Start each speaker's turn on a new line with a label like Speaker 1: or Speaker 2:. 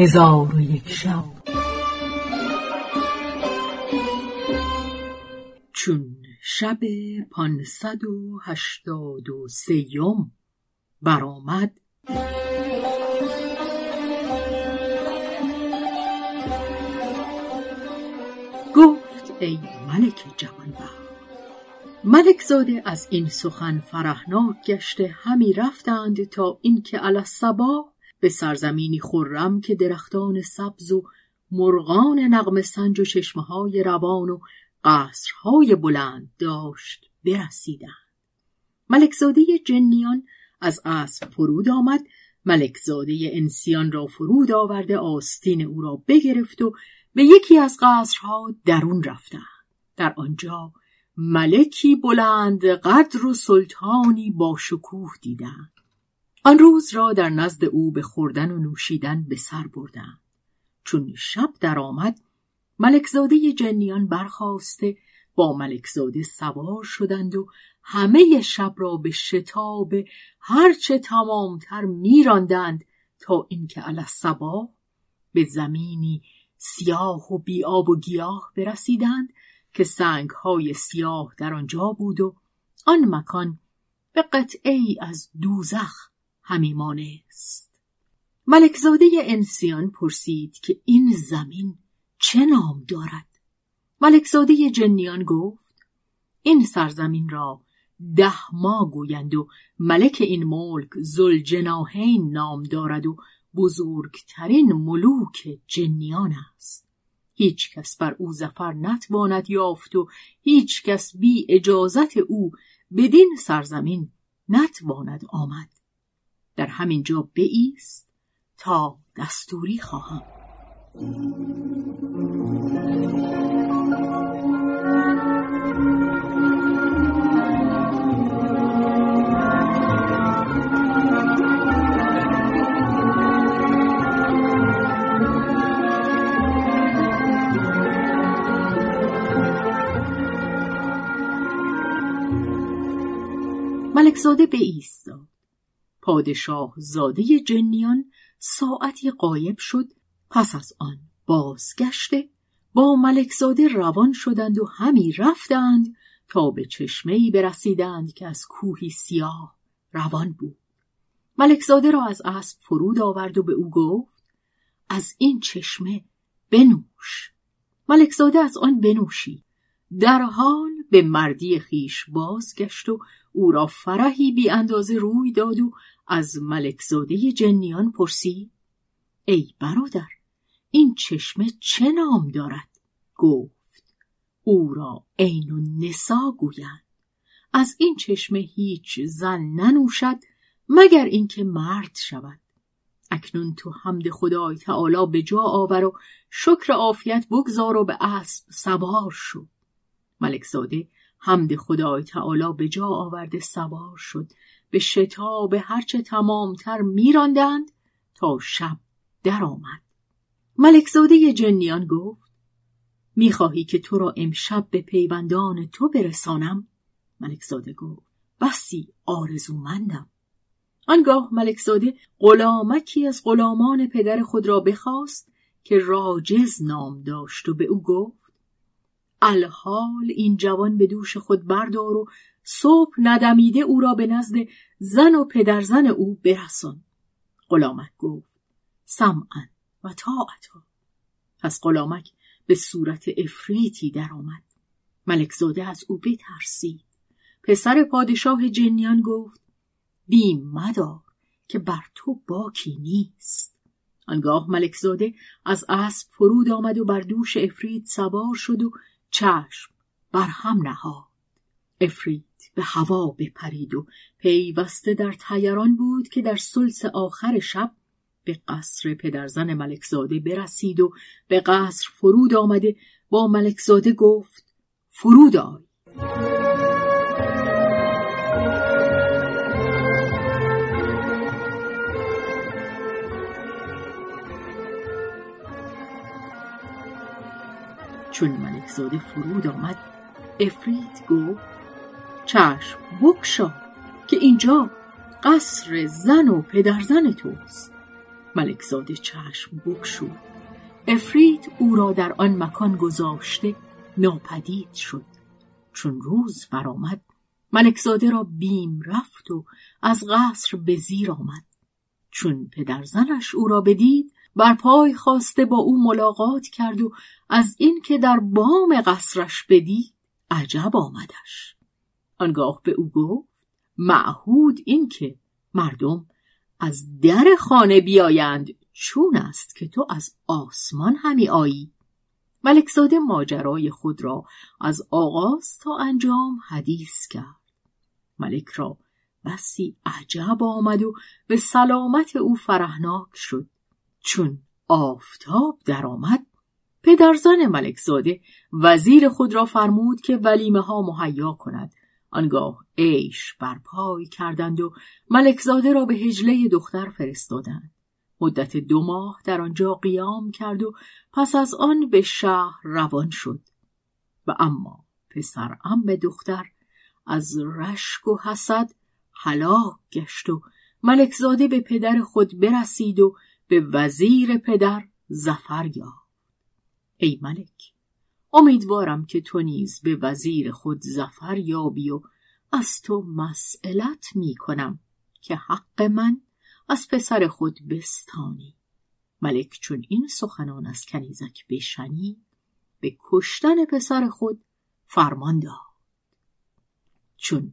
Speaker 1: هزار و یک شب.
Speaker 2: چون شب پانصد و هشتاد و سیم برآمد گفت ای ملک جوانبخت ملک زاده از این سخن فرهناک گشته همی رفتند تا اینکه الصباح به سرزمینی خرم که درختان سبز و مرغان نغم سنج و چشمه های روان و قصرهای بلند داشت برسیدند. ملکزاده جنیان از اسب فرود آمد. ملکزاده انسیان را فرود آورده آستین او را بگرفت و به یکی از قصرها درون رفتند. در آنجا ملکی بلند قدر و سلطانی با شکوه دیدند. آن روز را در نزد او به خوردن و نوشیدن به سر بردند چون شب درآمد ملکزاده جنیان برخواسته با ملکزاده سوار شدند و همه شب را به شتاب هرچه تمامتر میراندند تا اینکه الصبا به زمینی سیاه و بی آب و گیاه برسیدند که سنگ های سیاه در آنجا بود و آن مکان به قطعه از دوزخ همی مانست ملکزاده انسیان پرسید که این زمین چه نام دارد؟ ملکزاده جنیان گفت این سرزمین را ده ما گویند و ملک این ملک زلجناهین نام دارد و بزرگترین ملوک جنیان است. هیچ کس بر او زفر نتواند یافت و هیچ کس بی اجازت او بدین سرزمین نتواند آمد. در همین جا بایست تا دستوری خواهم. ملکزاده به ایستاد پادشاه زاده جنیان ساعتی قایب شد. پس از آن بازگشته با ملکزاده روان شدند و همی رفتند تا به چشمهای برسیدند که از کوهی سیاه روان بود. ملکزاده را از اسب فرود آورد و به او گفت از این چشمه بنوش. ملکزاده از آن بنوشید. در حال به مردی خیش بازگشت و او را فرحی بی اندازه روی داد و از ملکزاده جنیان پرسید ای برادر این چشمه چه نام دارد؟ گفت او را عین و نسا گویند. از این چشمه هیچ زن ننوشد مگر اینکه مرد شود. اکنون تو حمد خدای تعالی به جا آور و شکر عافیت بگذار و به اسب سوار شو. ملکزاده حمد خدای تعالی به جا آورده سوار شد. به شتاب هرچه تمامتر میراندند تا شب درآمد. ملکزاده جنیان گفت می‌خواهی که تو را امشب به پیوندان تو برسانم؟ ملکزاده گفت بسی آرزومندم. آنگاه ملکزاده غلامکی از غلامان پدر خود را بخواست که راجز نام داشت و به او گفت الحال این جوان به دوش خود بردار و صبح ندمیده او را به نزد زن و پدرزن او برسان. غلامک گفت سمعا و طاعتا. پس غلامک به صورت افریتی درآمد. ملکزاده از او بترسید. پسر پادشاه جنیان گفت بیم مدار که بر تو باکی نیست. آنگاه ملکزاده از اسب فرود آمد و بر دوش افرید سوار شد و چشم بر هم نهاد. افرید به هوا بپرید و پیوسته در تیران بود که در سلس آخر شب به قصر پدرزن ملکزاده برسید و به قصر فرود آمده. با ملکزاده گفت فرود آی. چون ملکزاده فرود آمد افرید گفت چشم بکشا که اینجا قصر زن و پدرزن توست. ملکزاده چشم بکشود افرید او را در آن مکان گذاشته ناپدید شد. چون روز برآمد ملکزاده را بیم رفت و از قصر به زیر آمد. چون پدرزنش او را بدید بر پای خواسته با او ملاقات کرد و از اینکه در بام قصرش بدید عجب آمدش. آنگاه به او گفت معهود اینکه مردم از در خانه بیایند چون است که تو از آسمان همی آیی. ملکزاده ماجرای خود را از آغاز تا انجام حدیث کرد. ملک را بسی عجب آمد و به سلامت او فرهناک شد. چون آفتاب درآمد پدرزن ملکزاده وزیر خود را فرمود که ولیمه ها مهیا کند. آنگاه عیش برپای کردند و ملکزاده را به هجله دختر فرستادند. مدت دو ماه در آنجا قیام کرد و پس از آن به شهر روان شد. و اما پسر ام دختر از رشک و حسد هلاک گشت و ملکزاده به پدر خود برسید و به وزیر پدر زفر یافت. ای ملک امیدوارم که تو نیز به وزیر خود زفر یابی و از تو مسئلت می کنم که حق من از پسر خود بستانی. ملک چون این سخنان از کنیزک بشنید به کشتن پسر خود فرمان داد. چون